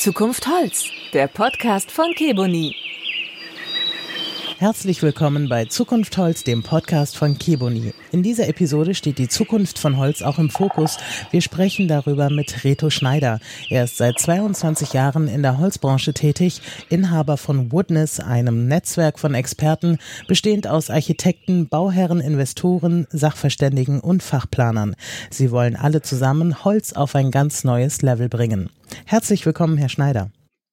Zukunft Holz, der Podcast von Keboni. Herzlich willkommen bei Zukunft Holz, dem Podcast von Keboni. In dieser Episode steht die Zukunft von Holz auch im Fokus. Wir sprechen darüber mit Reto Schneider. Er ist seit 22 Jahren in der Holzbranche tätig, Inhaber von Woodness, einem Netzwerk von Experten, bestehend aus Architekten, Bauherren, Investoren, Sachverständigen und Fachplanern. Sie wollen alle zusammen Holz auf ein ganz neues Level bringen. Herzlich willkommen, Herr Schneider.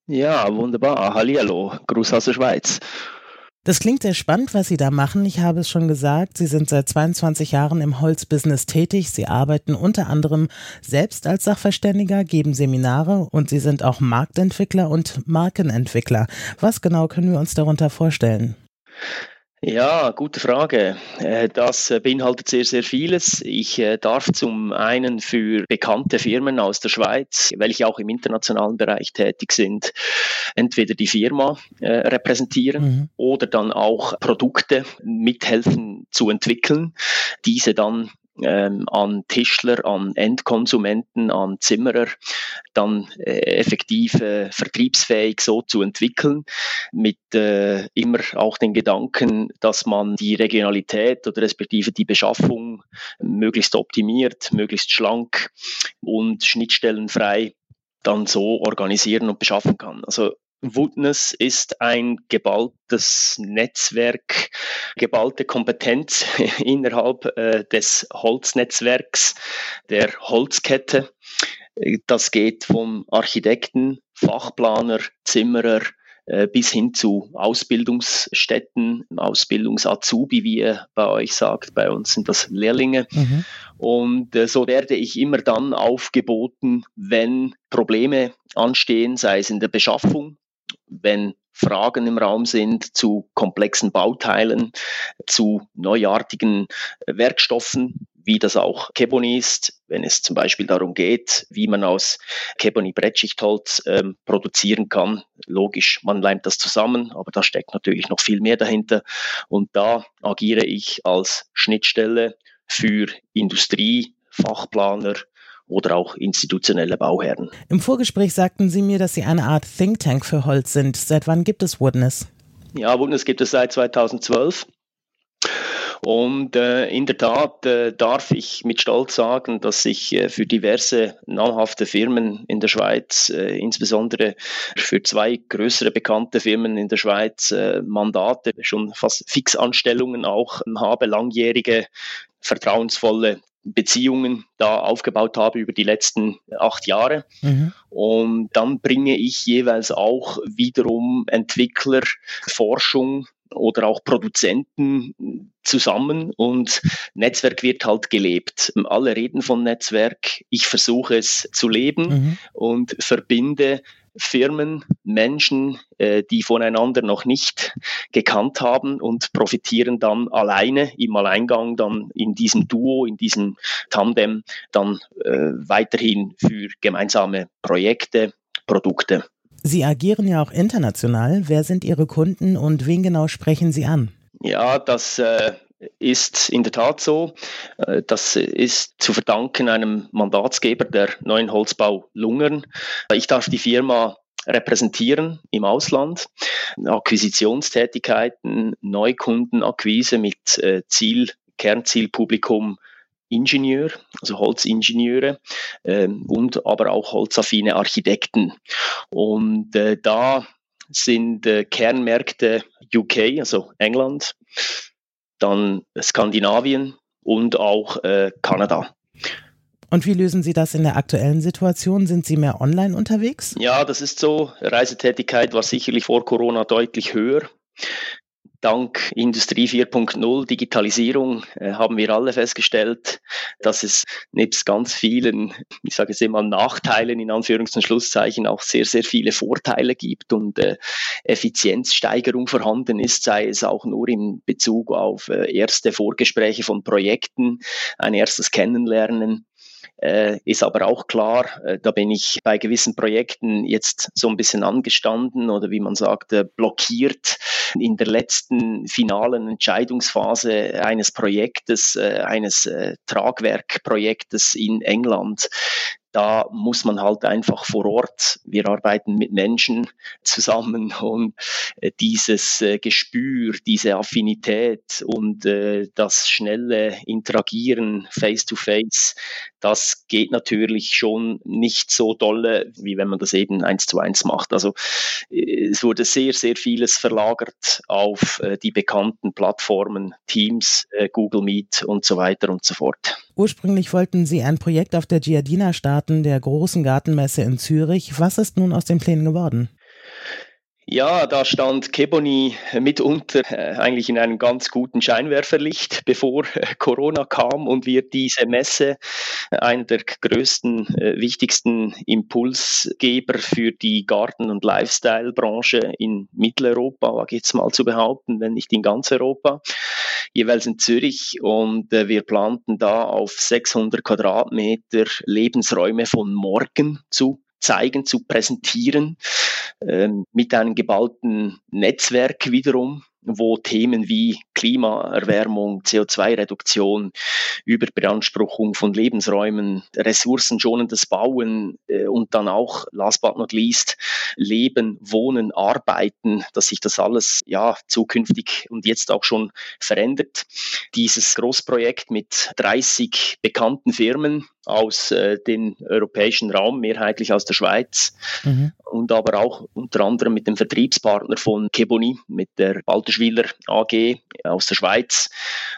Ja, wunderbar. Hallihallo. Gruß aus der Schweiz. Das klingt sehr spannend, was Sie da machen. Ich habe es schon gesagt, Sie sind seit 22 Jahren im Holzbusiness tätig. Sie arbeiten unter anderem selbst als Sachverständiger, geben Seminare und Sie sind auch Marktentwickler und Markenentwickler. Was genau können wir uns darunter vorstellen? Ja, gute Frage. Äh, das äh, beinhaltet sehr, sehr vieles. Ich äh, darf zum einen für bekannte Firmen aus der Schweiz, welche auch im internationalen Bereich tätig sind, entweder die Firma repräsentieren mhm. oder dann auch Produkte mithelfen zu entwickeln, diese dann ähm, an Tischler, an Endkonsumenten, an Zimmerer dann äh, effektiv äh, vertriebsfähig so zu entwickeln, mit äh, immer auch den Gedanken, dass man die Regionalität oder respektive die Beschaffung möglichst optimiert, möglichst schlank und schnittstellenfrei dann so organisieren und beschaffen kann. Also Woodness ist ein geballtes Netzwerk, geballte Kompetenz innerhalb äh, des Holznetzwerks, der Holzkette. Das geht vom Architekten, Fachplaner, Zimmerer äh, bis hin zu Ausbildungsstätten, Ausbildungsazubi, wie ihr bei euch sagt. Bei uns sind das Lehrlinge. Mhm. Und äh, so werde ich immer dann aufgeboten, wenn Probleme anstehen, sei es in der Beschaffung, wenn Fragen im Raum sind zu komplexen Bauteilen, zu neuartigen Werkstoffen, wie das auch Keboni ist, wenn es zum Beispiel darum geht, wie man aus Keboni Brettschichtholz ähm, produzieren kann. Logisch, man leimt das zusammen, aber da steckt natürlich noch viel mehr dahinter. Und da agiere ich als Schnittstelle für Industrie, Fachplaner, oder auch institutionelle Bauherren. Im Vorgespräch sagten Sie mir, dass Sie eine Art Think Tank für Holz sind. Seit wann gibt es Woodness? Ja, Woodness gibt es seit 2012. Und äh, in der Tat äh, darf ich mit Stolz sagen, dass ich äh, für diverse namhafte Firmen in der Schweiz, äh, insbesondere für zwei größere bekannte Firmen in der Schweiz, äh, Mandate, schon fast Fixanstellungen auch habe, langjährige vertrauensvolle Beziehungen da aufgebaut habe über die letzten acht Jahre. Mhm. Und dann bringe ich jeweils auch wiederum Entwickler, Forschung oder auch Produzenten zusammen und Netzwerk wird halt gelebt. Alle reden von Netzwerk. Ich versuche es zu leben mhm. und verbinde Firmen, Menschen, äh, die voneinander noch nicht gekannt haben und profitieren dann alleine im Alleingang dann in diesem Duo, in diesem Tandem dann äh, weiterhin für gemeinsame Projekte, Produkte. Sie agieren ja auch international. Wer sind Ihre Kunden und wen genau sprechen Sie an? Ja, das äh, ist in der Tat so. Äh, das ist zu verdanken einem Mandatsgeber der neuen Holzbau Lungern. Ich darf die Firma repräsentieren im Ausland, Akquisitionstätigkeiten, Neukundenakquise mit äh, Ziel, Kernzielpublikum Ingenieur, also Holzingenieure ähm, und aber auch holzaffine Architekten. Und äh, da sind Kernmärkte UK, also England, dann Skandinavien und auch äh, Kanada. Und wie lösen Sie das in der aktuellen Situation? Sind Sie mehr online unterwegs? Ja, das ist so. Reisetätigkeit war sicherlich vor Corona deutlich höher. Dank Industrie 4.0, Digitalisierung, äh, haben wir alle festgestellt, dass es nebst ganz vielen, ich sage es immer, Nachteilen in Anführungs- und Schlusszeichen auch sehr, sehr viele Vorteile gibt und äh, Effizienzsteigerung vorhanden ist, sei es auch nur in Bezug auf äh, erste Vorgespräche von Projekten, ein erstes Kennenlernen äh, ist aber auch klar, äh, da bin ich bei gewissen Projekten jetzt so ein bisschen angestanden oder wie man sagt, äh, blockiert in der letzten finalen Entscheidungsphase eines Projektes, äh, eines äh, Tragwerkprojektes in England. Da muss man halt einfach vor Ort, wir arbeiten mit Menschen zusammen und äh, dieses äh, Gespür, diese Affinität und äh, das schnelle Interagieren face-to-face, das geht natürlich schon nicht so dolle, wie wenn man das eben eins zu eins macht. Also es wurde sehr, sehr vieles verlagert auf die bekannten Plattformen, Teams, Google Meet und so weiter und so fort. Ursprünglich wollten Sie ein Projekt auf der Giardina starten, der großen Gartenmesse in Zürich. Was ist nun aus den Plänen geworden? Ja, da stand Keboni mitunter äh, eigentlich in einem ganz guten Scheinwerferlicht, bevor äh, Corona kam und wir diese Messe, äh, einer der größten, äh, wichtigsten Impulsgeber für die Garten- und Lifestyle-Branche in Mitteleuropa, wage jetzt mal zu behaupten, wenn nicht in ganz Europa, jeweils in Zürich. Und äh, wir planten da auf 600 Quadratmeter Lebensräume von morgen zu zeigen, zu präsentieren, ähm, mit einem geballten Netzwerk wiederum, wo Themen wie Klimaerwärmung, CO2-Reduktion, Überbeanspruchung von Lebensräumen, ressourcenschonendes Bauen äh, und dann auch, last but not least, Leben, Wohnen, Arbeiten, dass sich das alles ja zukünftig und jetzt auch schon verändert. Dieses Großprojekt mit 30 bekannten Firmen aus äh, dem europäischen Raum, mehrheitlich aus der Schweiz mhm. und aber auch unter anderem mit dem Vertriebspartner von Keboni, mit der Balterschwiler AG aus der Schweiz,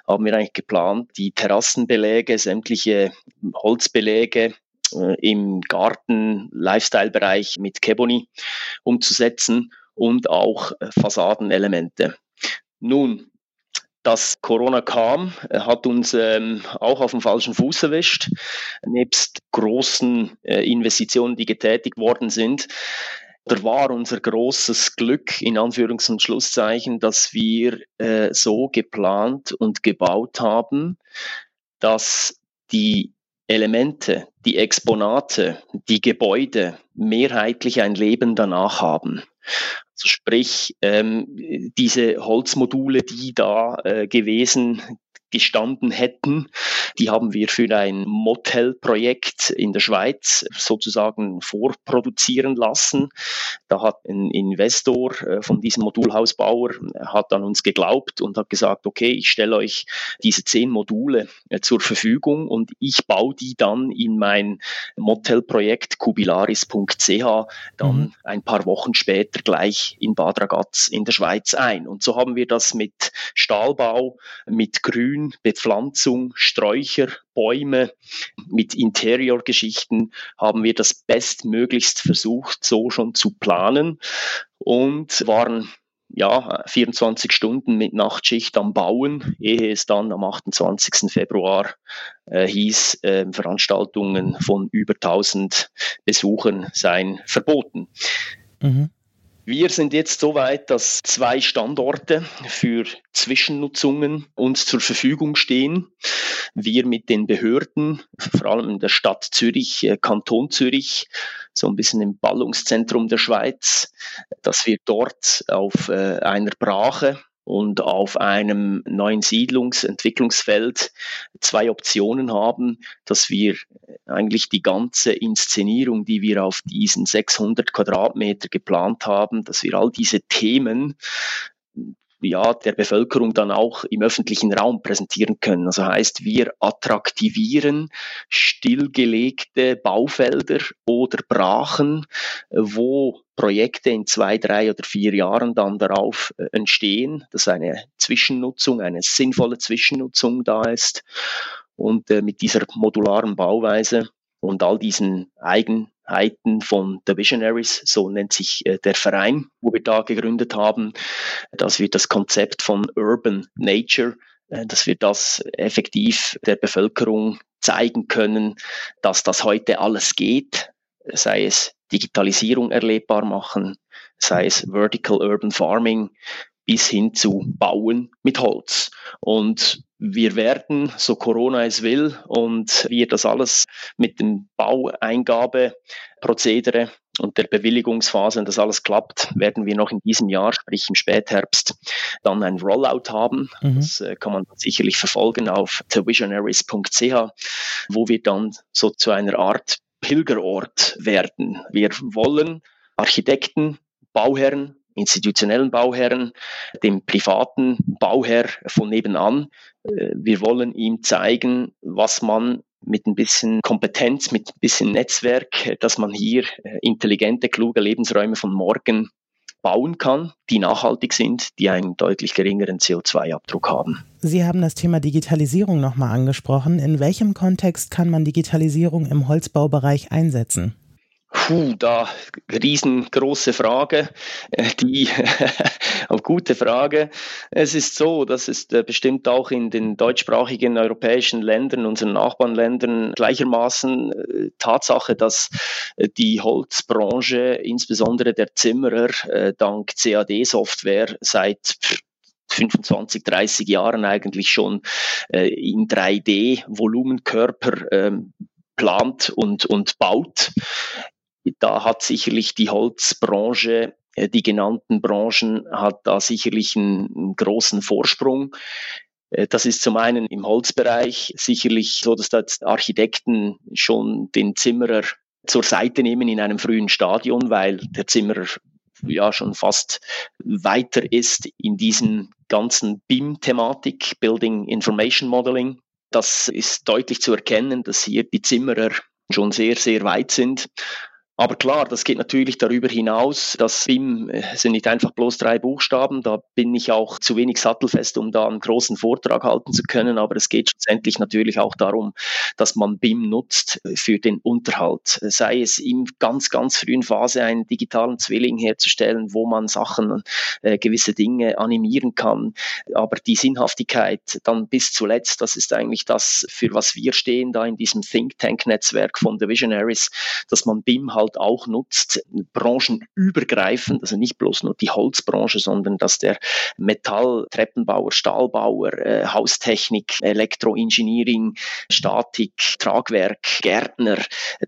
haben wir eigentlich geplant, die Terrassenbeläge, sämtliche Holzbeläge äh, im Garten, Lifestyle-Bereich mit Keboni umzusetzen und auch äh, Fassadenelemente. Nun, dass Corona kam, äh, hat uns ähm, auch auf dem falschen Fuß erwischt. Nebst großen äh, Investitionen, die getätigt worden sind, da war unser großes Glück, in Anführungs- und Schlusszeichen, dass wir äh, so geplant und gebaut haben, dass die Elemente, die Exponate, die Gebäude mehrheitlich ein Leben danach haben. Also sprich, ähm, diese Holzmodule, die da äh, gewesen gestanden hätten. Die haben wir für ein Motelprojekt in der Schweiz sozusagen vorproduzieren lassen. Da hat ein Investor äh, von diesem Modulhausbauer äh, hat an uns geglaubt und hat gesagt, okay, ich stelle euch diese zehn Module äh, zur Verfügung und ich baue die dann in mein Motelprojekt kubilaris.ch dann mhm. ein paar Wochen später gleich in Bad Ragaz in der Schweiz ein. Und so haben wir das mit Stahlbau, mit Grün, Grün, Bepflanzung, Sträucher, Bäume mit Interiorgeschichten haben wir das bestmöglichst versucht, so schon zu planen und waren ja, 24 Stunden mit Nachtschicht am Bauen, ehe es dann am 28. Februar äh, hieß, äh, Veranstaltungen von über 1000 Besuchern seien verboten. Mhm. Wir sind jetzt so weit, dass zwei Standorte für Zwischennutzungen uns zur Verfügung stehen. Wir mit den Behörden, vor allem in der Stadt Zürich, äh, Kanton Zürich, so ein bisschen im Ballungszentrum der Schweiz, dass wir dort auf äh, einer Brache und auf einem neuen Siedlungsentwicklungsfeld zwei Optionen haben, dass wir eigentlich die ganze Inszenierung, die wir auf diesen 600 Quadratmeter geplant haben, dass wir all diese Themen ja, der Bevölkerung dann auch im öffentlichen Raum präsentieren können. Also heißt, wir attraktivieren stillgelegte Baufelder oder Brachen, wo Projekte in zwei, drei oder vier Jahren dann darauf äh, entstehen, dass eine Zwischennutzung, eine sinnvolle Zwischennutzung da ist. Und äh, mit dieser modularen Bauweise und all diesen Eigenheiten von The Visionaries, so nennt sich äh, der Verein, wo wir da gegründet haben, dass wir das Konzept von Urban Nature, äh, dass wir das effektiv der Bevölkerung zeigen können, dass das heute alles geht, sei es Digitalisierung erlebbar machen, sei es Vertical Urban Farming, bis hin zu Bauen mit Holz. Und wir werden, so Corona es will, und wir das alles mit dem Baueingabeprozedere und der Bewilligungsphase, wenn das alles klappt, werden wir noch in diesem Jahr, sprich im Spätherbst, dann ein Rollout haben. Mhm. Das äh, kann man sicherlich verfolgen auf thevisionaries.ch, wo wir dann so zu einer Art Pilgerort werden. Wir wollen Architekten, Bauherren, institutionellen Bauherren, dem privaten Bauherr von nebenan. Äh, wir wollen ihm zeigen, was man mit ein bisschen Kompetenz, mit ein bisschen Netzwerk, dass man hier äh, intelligente, kluge Lebensräume von morgen bauen kann, die nachhaltig sind, die einen deutlich geringeren CO2-Abdruck haben. Sie haben das Thema Digitalisierung nochmal angesprochen. In welchem Kontext kann man Digitalisierung im Holzbaubereich einsetzen? Puh, da riesengroße Frage, äh, die auch gute Frage. Es ist so, dass es äh, bestimmt auch in den deutschsprachigen europäischen Ländern, unseren Nachbarländern gleichermaßen äh, Tatsache, dass die Holzbranche, insbesondere der Zimmerer, dank CAD-Software seit 25, 30 Jahren eigentlich schon in 3D Volumenkörper ähm, plant und, und baut. Da hat sicherlich die Holzbranche, äh, die genannten Branchen, hat da sicherlich einen, großen Vorsprung. Äh, das ist zum einen im Holzbereich sicherlich so, dass da Architekten schon den Zimmerer zur Seite nehmen in einem frühen Stadion, weil der Zimmerer ja schon fast weiter ist in diesem ganzen BIM-Thematik, Building Information Modeling. Das ist deutlich zu erkennen, dass hier die Zimmerer schon sehr, sehr weit sind. Aber klar, das geht natürlich darüber hinaus. Das BIM äh, sind nicht einfach bloß drei Buchstaben. Da bin ich auch zu wenig sattelfest, um da einen großen Vortrag halten zu können. Aber es geht schlussendlich natürlich auch darum, dass man BIM nutzt für den Unterhalt. Sei es in ganz, ganz frühen Phase einen digitalen Zwilling herzustellen, wo man Sachen, äh, gewisse Dinge animieren kann. Aber die Sinnhaftigkeit dann bis zuletzt, das ist eigentlich das, für was wir stehen da in diesem Think Tank Netzwerk von The Visionaries, dass man BIM halt halt auch nutzt, branchenübergreifend, also nicht bloß nur die Holzbranche, sondern dass der Metall, Treppenbauer, Stahlbauer, äh, Haustechnik, Elektroengineering, Statik, Tragwerk, Gärtner,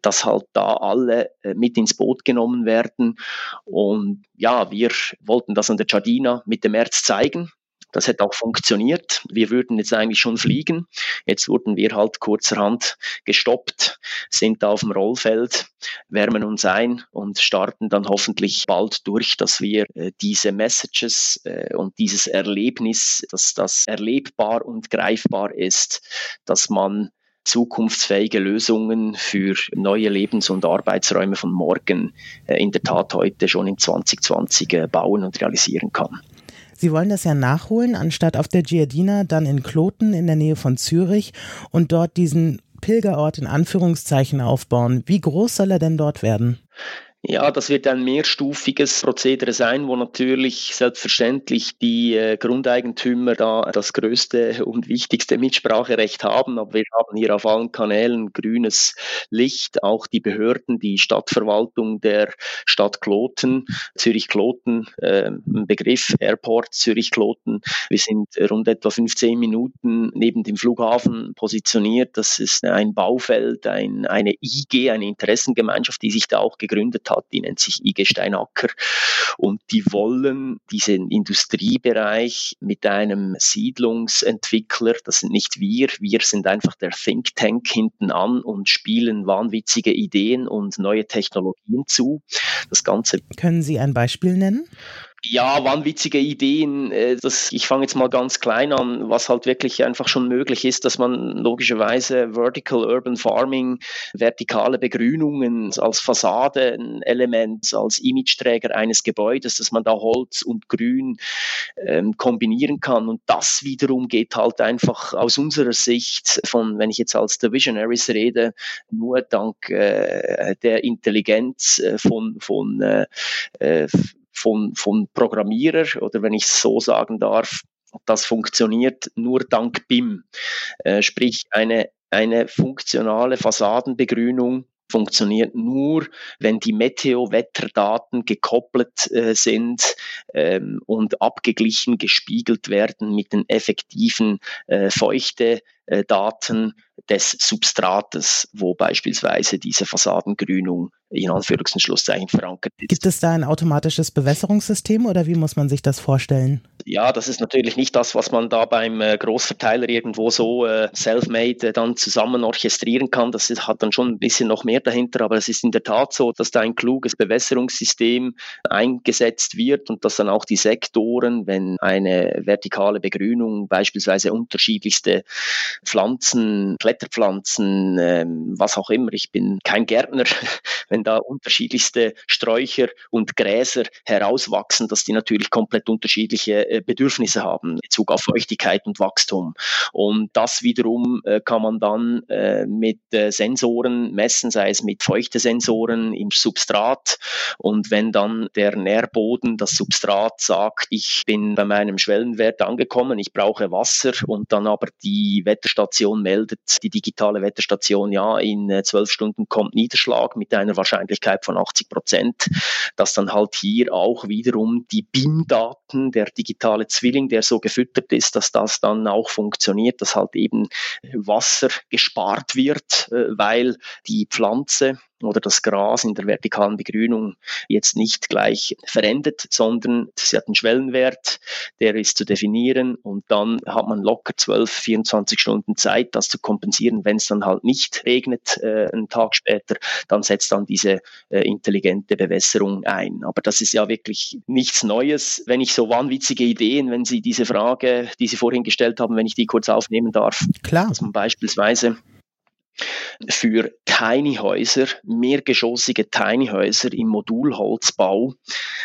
dass halt da alle äh, mit ins Boot genommen werden. Und ja, wir wollten das an der Giardina mit dem März zeigen. Das hätte auch funktioniert. Wir würden jetzt eigentlich schon fliegen. Jetzt wurden wir halt kurzerhand gestoppt, sind da auf dem Rollfeld, wärmen uns ein und starten dann hoffentlich bald durch, dass wir äh, diese Messages äh, und dieses Erlebnis, dass das erlebbar und greifbar ist, dass man zukunftsfähige Lösungen für neue Lebens- und Arbeitsräume von morgen äh, in der Tat heute schon in 2020 äh, bauen und realisieren kann. Sie wollen das ja nachholen, anstatt auf der Giardina dann in Kloten in der Nähe von Zürich und dort diesen Pilgerort in Anführungszeichen aufbauen. Wie groß soll er denn dort werden? Ja, das wird ein mehrstufiges Prozedere sein, wo natürlich selbstverständlich die äh, Grundeigentümer da das größte und wichtigste Mitspracherecht haben. Aber wir haben hier auf allen Kanälen grünes Licht, auch die Behörden, die Stadtverwaltung der Stadt Kloten, Zürich-Kloten, äh, Begriff Airport Zürich-Kloten. Wir sind rund etwa 15 Minuten neben dem Flughafen positioniert. Das ist ein Baufeld, ein, eine IG, eine Interessengemeinschaft, die sich da auch gegründet hat, die nennt sich IG Steinacker. Und die wollen diesen Industriebereich mit einem Siedlungsentwickler, das sind nicht wir, wir sind einfach der Think Tank hinten an und spielen wahnwitzige Ideen und neue Technologien zu. Das Ganze. Können Sie ein Beispiel nennen? Ja, wahnwitzige Ideen. Äh, das, ich fange jetzt mal ganz klein an, was halt wirklich einfach schon möglich ist, dass man logischerweise Vertical Urban Farming, vertikale Begrünungen als Fassadenelement, als Imageträger eines Gebäudes, dass man da Holz und Grün ähm, kombinieren kann. Und das wiederum geht halt einfach aus unserer Sicht von, wenn ich jetzt als The Visionaries rede, nur dank äh, der Intelligenz äh, von, von äh, äh von, von Programmierer oder wenn ich es so sagen darf, das funktioniert nur dank BIM. Äh, sprich, eine, eine funktionale Fassadenbegrünung funktioniert nur, wenn die Meteo-Wetterdaten gekoppelt äh, sind ähm, und abgeglichen, gespiegelt werden mit den effektiven äh, Feuchte, Daten, des Substrates, wo beispielsweise diese Fassadengrünung in Anführungs- und Schlusszeichen verankert ist. Gibt es da ein automatisches Bewässerungssystem oder wie muss man sich das vorstellen? Ja, das ist natürlich nicht das, was man da beim äh, Großverteiler irgendwo so äh, self-made äh, dann zusammen orchestrieren kann. Das ist, hat dann schon ein bisschen noch mehr dahinter, aber es ist in der Tat so, dass da ein kluges Bewässerungssystem eingesetzt wird und dass dann auch die Sektoren, wenn eine vertikale Begrünung beispielsweise unterschiedlichste Pflanzen, Kletterpflanzen, ähm, was auch immer, ich bin kein Gärtner, wenn da unterschiedlichste Sträucher und Gräser herauswachsen, dass die natürlich komplett unterschiedliche äh, Bedürfnisse haben in Bezug auf Feuchtigkeit und Wachstum. Und das wiederum äh, kann man dann äh, mit Sensoren messen, sei es mit Feuchtesensoren im Substrat. Und wenn dann der Nährboden, das Substrat sagt, ich bin bei meinem Schwellenwert angekommen, ich brauche Wasser und dann aber die Wetterstation meldet, die digitale Wetterstation, ja, in zwölf Stunden kommt Niederschlag mit einer Wahrscheinlichkeit von 80 Prozent, dass dann halt hier auch wiederum die BIM-Daten, der digitale Zwilling, der so gefüttert ist, dass das dann auch funktioniert, dass halt eben Wasser gespart wird, äh, weil die Pflanze oder das Gras in der vertikalen Begrünung jetzt nicht gleich verendet, sondern sie hat einen Schwellenwert, der ist zu definieren und dann hat man locker 12, 24 Stunden Zeit, das zu kompensieren. Wenn es dann halt nicht regnet, äh, einen Tag später, dann setzt dann diese äh, intelligente Bewässerung ein. Aber das ist ja wirklich nichts Neues. Wenn ich so wahnwitzige Ideen, wenn Sie diese Frage, die Sie vorhin gestellt haben, wenn ich die kurz aufnehmen darf, Klar. dass man beispielsweise für Tiny Häuser, mehrgeschossige Tiny Häuser im Modulholzbau,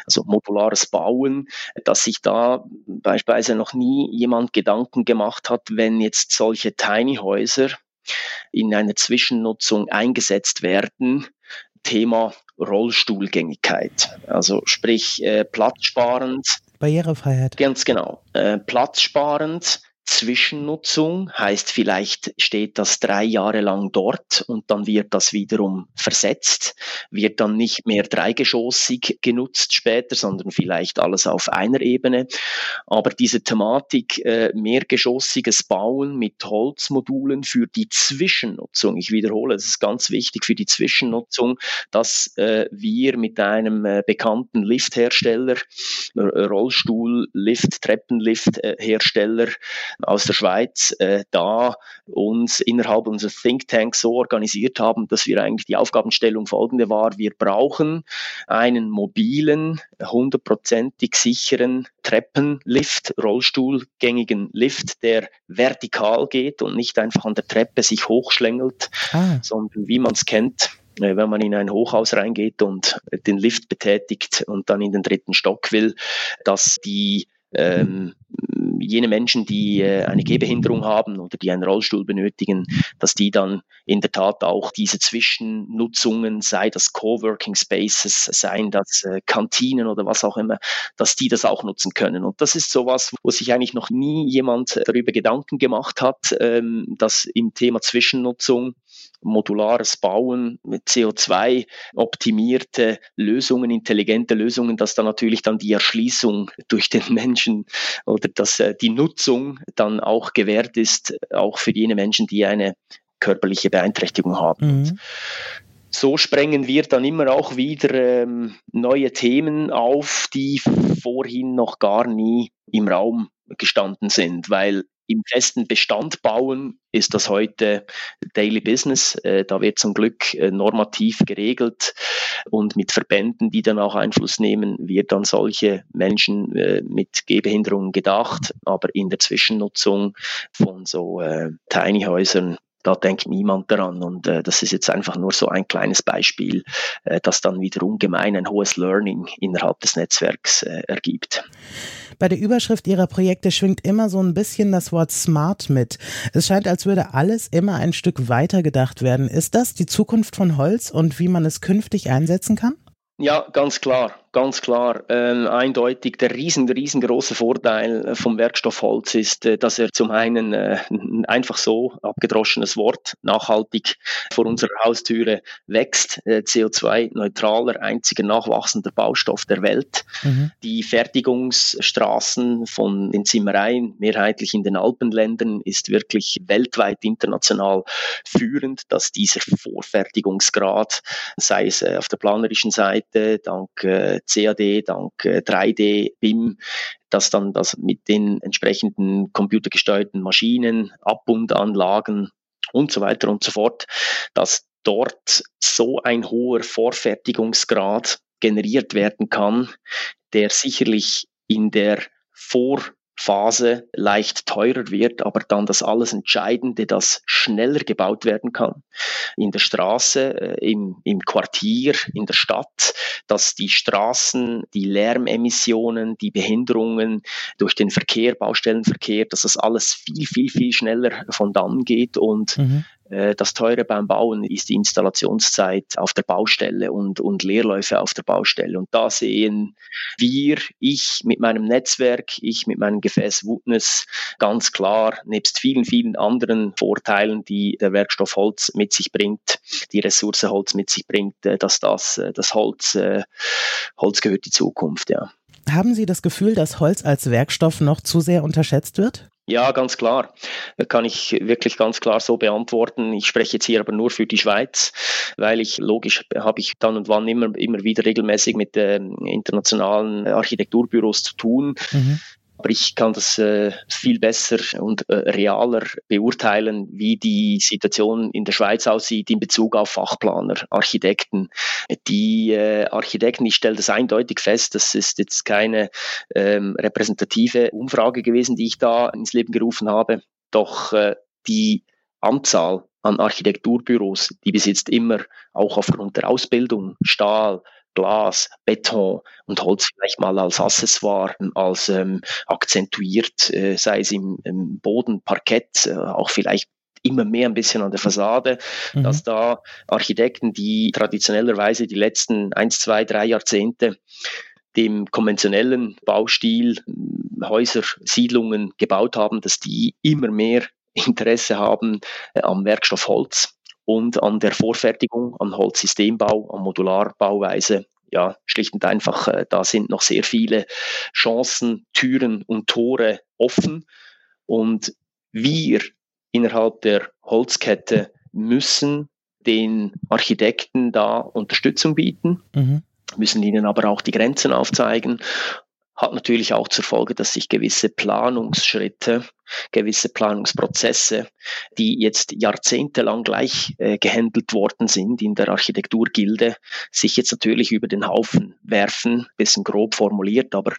also modulares Bauen, dass sich da beispielsweise noch nie jemand Gedanken gemacht hat, wenn jetzt solche Tiny Häuser in einer Zwischennutzung eingesetzt werden, Thema Rollstuhlgängigkeit. Also sprich äh, platzsparend. Barrierefreiheit. Ganz genau. Äh, platzsparend, Zwischennutzung heißt vielleicht steht das drei Jahre lang dort und dann wird das wiederum versetzt, wird dann nicht mehr dreigeschossig genutzt später, sondern vielleicht alles auf einer Ebene. Aber diese Thematik äh, mehrgeschossiges Bauen mit Holzmodulen für die Zwischennutzung, ich wiederhole, das ist ganz wichtig für die Zwischennutzung, dass äh, wir mit einem äh, bekannten Lifthersteller, äh, Rollstuhl, Lift, Treppenlift-Hersteller aus der Schweiz äh, da uns innerhalb unseres Think Tanks so organisiert haben, dass wir eigentlich die Aufgabenstellung folgende war. Wir brauchen einen mobilen, hundertprozentig sicheren Treppenlift, Rollstuhlgängigen Lift, der vertikal geht und nicht einfach an der Treppe sich hochschlängelt, ah. sondern wie man es kennt, äh, wenn man in ein Hochhaus reingeht und den Lift betätigt und dann in den dritten Stock will, dass die ähm, jene Menschen, die äh, eine Gehbehinderung haben oder die einen Rollstuhl benötigen, dass die dann in der Tat auch diese Zwischennutzungen, sei das Coworking Spaces, seien das äh, Kantinen oder was auch immer, dass die das auch nutzen können. Und das ist sowas, wo sich eigentlich noch nie jemand darüber Gedanken gemacht hat, ähm, dass im Thema Zwischennutzung modulares Bauen mit CO2 optimierte Lösungen, intelligente Lösungen, dass da natürlich dann die Erschließung durch den Menschen oder dass äh, die Nutzung dann auch gewährt ist, auch für jene Menschen, die eine körperliche Beeinträchtigung haben. Mhm. So sprengen wir dann immer auch wieder ähm, neue Themen auf, die vorhin noch gar nie im Raum gestanden sind, weil im festen Bestand bauen ist das heute Daily Business. Äh, da wird zum Glück äh, normativ geregelt und mit Verbänden, die dann auch Einfluss nehmen, wird dann solche Menschen äh, mit Gehbehinderungen gedacht. Aber in der Zwischennutzung von so Tiny Häusern da denkt niemand daran. Und das ist jetzt einfach nur so ein kleines Beispiel, äh, das dann wieder ungemein ein hohes Learning innerhalb des Netzwerks ergibt. Bei der Überschrift Ihrer Projekte schwingt immer so ein bisschen das Wort Smart mit. Es scheint, als würde alles immer ein Stück weiter gedacht werden. Ist das die Zukunft von Holz und wie man es künftig einsetzen kann? Ja, ganz klar ganz klar, äh, eindeutig der riesen, riesengroße Vorteil vom Werkstoff Holz ist, äh, dass er zum einen äh, einfach so abgedroschenes Wort nachhaltig vor unserer Haustüre wächst, äh, CO2-neutraler, einziger nachwachsender Baustoff der Welt. Mhm. Die Fertigungsstraßen von den Zimmereien, mehrheitlich in den Alpenländern, ist wirklich weltweit international führend, dass dieser Vorfertigungsgrad, sei es äh, auf der planerischen Seite, dank äh, CAD, dank 3D, äh, BIM, dass dann das mit den entsprechenden computergesteuerten Maschinen, Abbundanlagen und so weiter und so fort, dass dort so ein hoher Vorfertigungsgrad generiert werden kann, der sicherlich in der Vor- Phase leicht teurer wird, aber dann das alles Entscheidende, das schneller gebaut werden kann. In der Straße, äh, im, im Quartier, in der Stadt, dass die Straßen, die Lärmemissionen, die Behinderungen durch den Verkehr, Baustellenverkehr, dass das alles viel, viel, viel schneller von dann geht und mhm. Äh, das Teure beim Bauen ist die Installationszeit auf der Baustelle und, und Leerläufe auf der Baustelle. Und da sehen wir, ich mit meinem Netzwerk, ich mit meinem Gefäß Woodness ganz klar, nebst vielen, vielen anderen Vorteilen, die der Werkstoff Holz mit sich bringt, die Ressource Holz mit sich bringt, äh, dass das, äh, das Holz, Holz gehört die Zukunft, ja. Haben Sie das Gefühl, dass Holz als Werkstoff noch zu sehr unterschätzt wird? Ja, ganz klar. Kann ich wirklich ganz klar so beantworten. Ich spreche jetzt hier aber nur für die Schweiz, weil ich logisch habe ich dann und wann immer, immer wieder regelmäßig mit äh, internationalen Architekturbüros zu tun. Mhm. Aber ich kann das äh, viel besser und äh, realer beurteilen, wie die Situation in der Schweiz aussieht in Bezug auf Fachplaner, Architekten. Die äh, Architekten, ich stelle das eindeutig fest, das ist jetzt keine ähm, repräsentative Umfrage gewesen, die ich da ins Leben gerufen habe, doch äh, die Anzahl an Architekturbüros, die bis jetzt immer auch aufgrund der Ausbildung Stahl, Glas, Beton und Holz vielleicht mal als Accessoire, als ähm, akzentuiert, äh, sei es im, im Boden, Parkett, äh, auch vielleicht immer mehr ein bisschen an der Fassade, mhm. dass da Architekten, die traditionellerweise die letzten eins, zwei, drei Jahrzehnte dem konventionellen Baustil Häuser, Siedlungen gebaut haben, dass die immer mehr Interesse haben äh, am Werkstoff Holz und an der Vorfertigung, am Holzsystembau, am Modularbauweise. Ja, schlicht und einfach, äh, da sind noch sehr viele Chancen, Türen und Tore offen. Und wir innerhalb der Holzkette müssen den Architekten da Unterstützung bieten, mhm. müssen ihnen aber auch die Grenzen aufzeigen hat natürlich auch zur Folge, dass sich gewisse Planungsschritte gewisse Planungsprozesse, die jetzt jahrzehntelang gleich äh, gehandelt worden sind in der Architekturgilde, sich jetzt natürlich über den Haufen werfen, bisschen grob formuliert, aber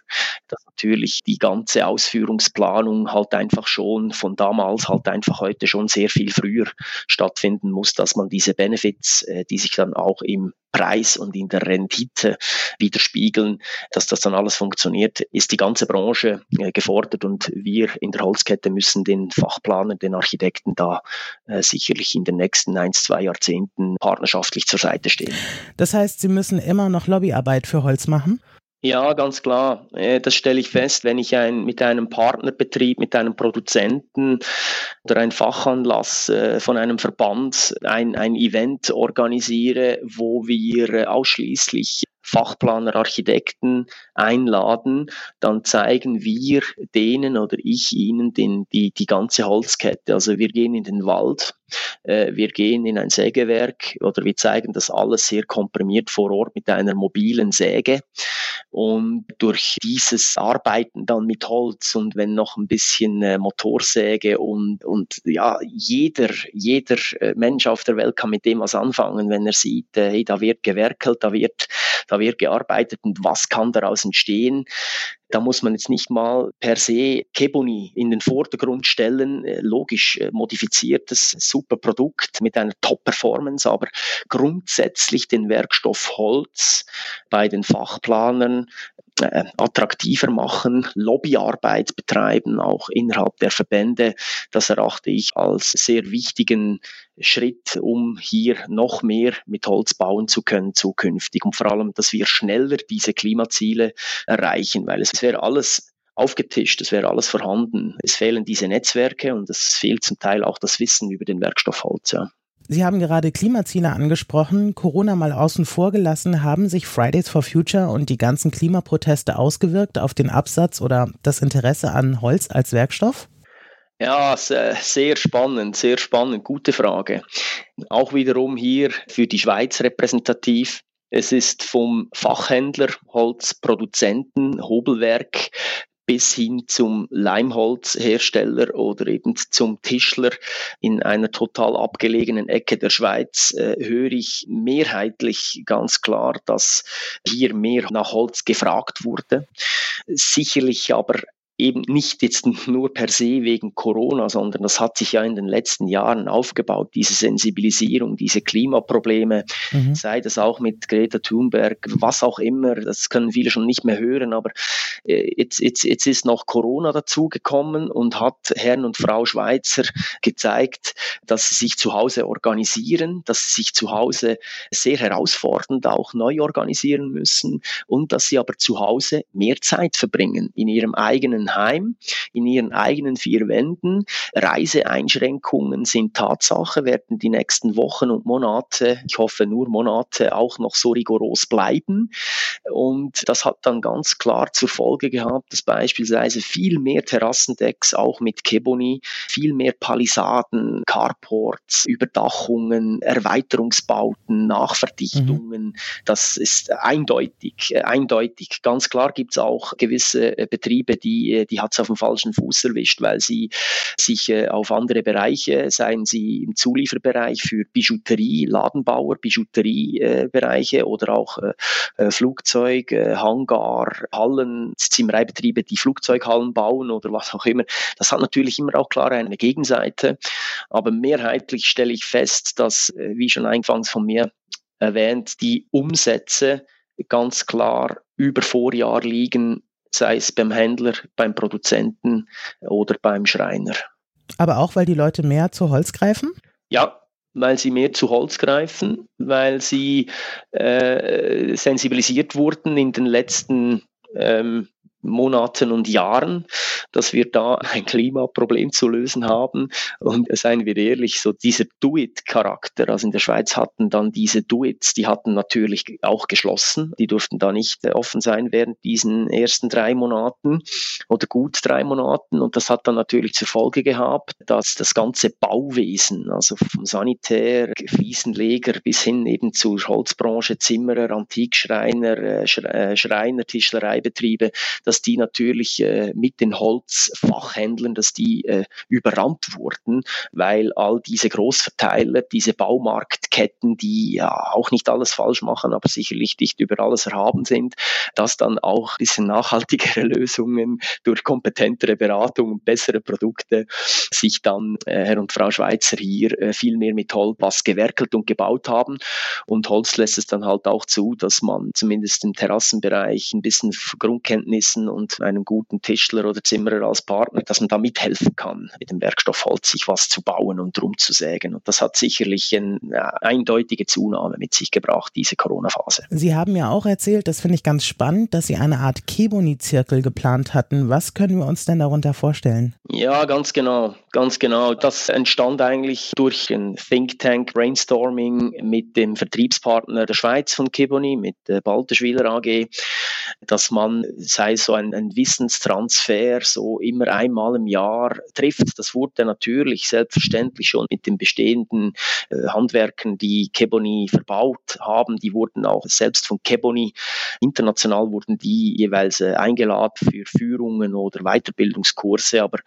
dass natürlich die ganze Ausführungsplanung halt einfach schon von damals halt einfach heute schon sehr viel früher stattfinden muss, dass man diese Benefits, äh, die sich dann auch im Preis und in der Rendite widerspiegeln, dass das dann alles funktioniert, ist die ganze Branche äh, gefordert und wir in der Holzkette Seite müssen den Fachplanern, den Architekten da äh, sicherlich in den nächsten ein, zwei Jahrzehnten partnerschaftlich zur Seite stehen. Das heißt, Sie müssen immer noch Lobbyarbeit für Holz machen? Ja, ganz klar. Äh, das stelle ich fest, wenn ich ein, mit einem Partnerbetrieb, mit einem Produzenten oder ein Fachanlass äh, von einem Verband ein, ein Event organisiere, wo wir ausschließlich Fachplaner, Architekten einladen, dann zeigen wir denen oder ich ihnen den, die, die ganze Holzkette. Also wir gehen in den Wald, äh, wir gehen in ein Sägewerk oder wir zeigen das alles sehr komprimiert vor Ort mit einer mobilen Säge. Und durch dieses Arbeiten dann mit Holz und wenn noch ein bisschen äh, Motorsäge und, und ja, jeder, jeder äh, Mensch auf der Welt kann mit dem was anfangen, wenn er sieht, äh, hey, da wird gewerkelt, da wird, da wird gearbeitet und was kann daraus entstehen. Da muss man jetzt nicht mal per se Keboni in den Vordergrund stellen. Äh, logisch äh, modifiziertes, super Produkt mit einer Top-Performance, aber grundsätzlich den Werkstoff Holz bei den Fachplanern äh, attraktiver machen, Lobbyarbeit betreiben, auch innerhalb der Verbände. Das erachte ich als sehr wichtigen Schritt, um hier noch mehr mit Holz bauen zu können zukünftig und vor allem, dass wir schneller diese Klimaziele erreichen, weil es wäre alles aufgetischt, es wäre alles vorhanden. Es fehlen diese Netzwerke und es fehlt zum Teil auch das Wissen über den Werkstoff Holz. Ja. Sie haben gerade Klimaziele angesprochen. Corona mal außen vor gelassen. Haben sich Fridays for Future und die ganzen Klimaproteste ausgewirkt auf den Absatz oder das Interesse an Holz als Werkstoff? Ja, sehr spannend, sehr spannend, gute Frage. Auch wiederum hier für die Schweiz repräsentativ. Es ist vom Fachhändler, Holzproduzenten, Hobelwerk bis hin zum Leimholzhersteller oder eben zum Tischler in einer total abgelegenen Ecke der Schweiz äh, höre ich mehrheitlich ganz klar, dass hier mehr nach Holz gefragt wurde. Sicherlich aber eben nicht jetzt nur per se wegen Corona, sondern das hat sich ja in den letzten Jahren aufgebaut, diese Sensibilisierung, diese Klimaprobleme, mhm. sei das auch mit Greta Thunberg, was auch immer, das können viele schon nicht mehr hören, aber äh, jetzt, jetzt, jetzt ist noch Corona dazugekommen und hat Herrn und Frau Schweizer gezeigt, dass sie sich zu Hause organisieren, dass sie sich zu Hause sehr herausfordernd auch neu organisieren müssen und dass sie aber zu Hause mehr Zeit verbringen in ihrem eigenen Heim, in ihren eigenen vier Wänden. Reiseeinschränkungen sind Tatsache, werden die nächsten Wochen und Monate, ich hoffe nur Monate, auch noch so rigoros bleiben. Und das hat dann ganz klar zur Folge gehabt, dass beispielsweise viel mehr Terrassendecks auch mit Keboni, viel mehr Palisaden, Carports, Überdachungen, Erweiterungsbauten, Nachverdichtungen, mhm. das ist eindeutig, eindeutig. Ganz klar gibt es auch gewisse Betriebe, die die hat es auf dem falschen Fuß erwischt, weil sie sich äh, auf andere Bereiche, seien sie im Zulieferbereich für Bijouterie, Ladenbauer, Bijouteriebereiche äh, oder auch äh, äh Flugzeug, äh, Hangar, Hallen, Zimmereibetriebe, die Flugzeughallen bauen oder was auch immer. Das hat natürlich immer auch klar eine Gegenseite, aber mehrheitlich stelle ich fest, dass, äh, wie schon eingangs von mir erwähnt, die Umsätze ganz klar über Vorjahr liegen sei es beim Händler, beim Produzenten oder beim Schreiner. Aber auch, weil die Leute mehr zu Holz greifen? Ja, weil sie mehr zu Holz greifen, weil sie äh, sensibilisiert wurden in den letzten ähm, Monaten und Jahren, dass wir da ein Klimaproblem zu lösen haben. Und seien wir ehrlich, so dieser Do-it-Charakter, also in der Schweiz hatten dann diese Do-its, die hatten natürlich auch geschlossen, die durften da nicht offen sein während diesen ersten drei Monaten oder gut drei Monaten. Und das hat dann natürlich zur Folge gehabt, dass das ganze Bauwesen, also vom Sanitär, Fliesenleger bis hin eben zur Holzbranche, Zimmerer, Antikschreiner, äh, äh, Schreiner, Tischlereibetriebe, dass die natürlich äh, mit den Holzfachhändlern, dass die äh, überrannt wurden, weil all diese Großverteiler, diese Baumarktketten, die ja auch nicht alles falsch machen, aber sicherlich nicht über alles erhaben sind, dass dann auch diese nachhaltigere Lösungen durch kompetentere Beratung und bessere Produkte sich dann äh, Herr und Frau Schweizer hier äh, viel mehr mit Holz was gewerkelt und gebaut haben. Und Holz lässt es dann halt auch zu, dass man zumindest im Terrassenbereich ein bisschen Grundkenntnissen Gießen und einem guten Tischler oder Zimmerer als Partner, dass man da mithelfen kann, mit dem Werkstoff Holz sich was zu bauen und rumzusägen. Und das hat sicherlich eine eindeutige Zunahme mit sich gebracht, diese Corona-Phase. Sie haben ja auch erzählt, das finde ich ganz spannend, dass Sie eine Art Keboni-Zirkel geplant hatten. Was können wir uns denn darunter vorstellen? Ja, ganz genau, ganz genau. Das entstand eigentlich durch ein Think Tank Brainstorming mit dem Vertriebspartner der Schweiz von Keboni, mit der Balterschwiler AG, dass man, sei es so ein, ein Wissenstransfer so immer einmal im Jahr trifft. Das wurde natürlich selbstverständlich schon mit den bestehenden äh, Handwerkern, die Keboni verbaut haben. Die wurden auch selbst von Keboni international wurden die jeweils äh, eingeladen für Führungen oder Weiterbildungskurse. Aber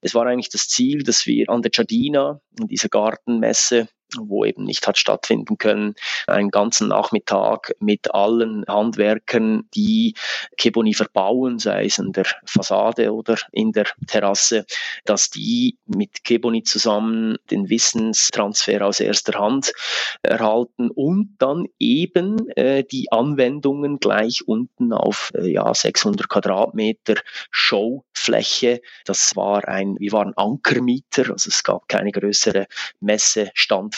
es war eigentlich das Ziel, dass wir an der Giardina, in dieser Gartenmesse, wo eben nicht hat stattfinden können. Einen ganzen Nachmittag mit allen Handwerkern, die Keboni verbauen, sei es in der Fassade oder in der Terrasse, dass die mit Keboni zusammen den Wissenstransfer aus erster Hand erhalten und dann eben äh, die Anwendungen gleich unten auf äh, ja, 600 Quadratmeter Showfläche. Das war ein, wir waren Ankermieter, also es gab keine größere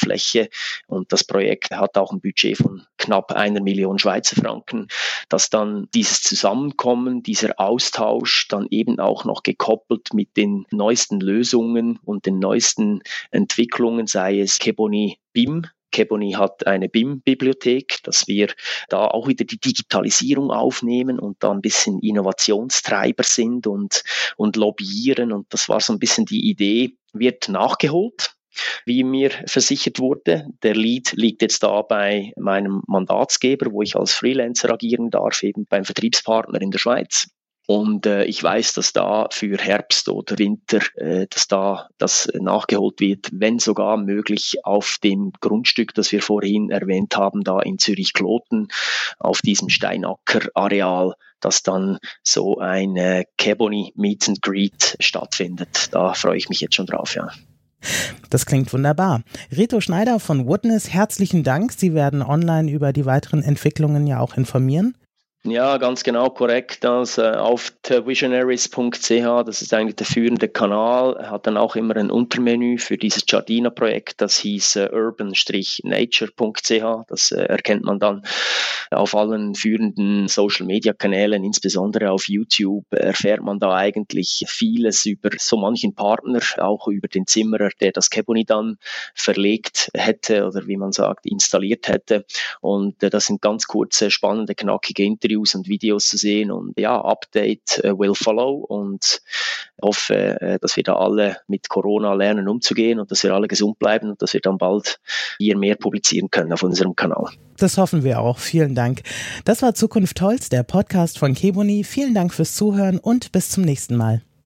Messestandfläche und das Projekt hat auch ein Budget von knapp einer Million Schweizer Franken, dass dann dieses Zusammenkommen, dieser Austausch dann eben auch noch gekoppelt mit den neuesten Lösungen und den neuesten Entwicklungen, sei es Keboni BIM, Keboni hat eine BIM-Bibliothek, dass wir da auch wieder die Digitalisierung aufnehmen und da ein bisschen Innovationstreiber sind und, und lobbyieren. Und das war so ein bisschen die Idee, wird nachgeholt wie mir versichert wurde. Der Lead liegt jetzt da bei meinem Mandatsgeber, wo ich als Freelancer agieren darf, eben beim Vertriebspartner in der Schweiz. Und äh, ich weiß, dass da für Herbst oder Winter, äh, dass da das nachgeholt wird, wenn sogar möglich auf dem Grundstück, das wir vorhin erwähnt haben, da in Zürich-Kloten, auf diesem Steinacker-Areal, dass dann so ein äh, Kebony Meet and Greet stattfindet. Da freue ich mich jetzt schon drauf, ja. Das klingt wunderbar. Reto Schneider von Woodness, herzlichen Dank. Sie werden online über die weiteren Entwicklungen ja auch informieren. Ja, ganz genau korrekt. Äh, auf visionaries.ch, das ist eigentlich der führende Kanal, hat dann auch immer ein Untermenü für dieses Giardina-Projekt, das hieß äh, urban-nature.ch. Das äh, erkennt man dann auf allen führenden Social-Media-Kanälen, insbesondere auf YouTube, erfährt man da eigentlich vieles über so manchen Partner, auch über den Zimmerer, der das Keboni dann verlegt hätte oder wie man sagt, installiert hätte. Und äh, das sind ganz kurze, spannende, knackige Interviews Interviews und Videos zu sehen und ja, Update uh, will follow und hoffe, uh, dass wir da alle mit Corona lernen umzugehen und dass wir alle gesund bleiben und dass wir dann bald hier mehr publizieren können auf unserem Kanal. Das hoffen wir auch. Vielen Dank. Das war Zukunft Holz, der Podcast von Keboni. Vielen Dank fürs Zuhören und bis zum nächsten Mal.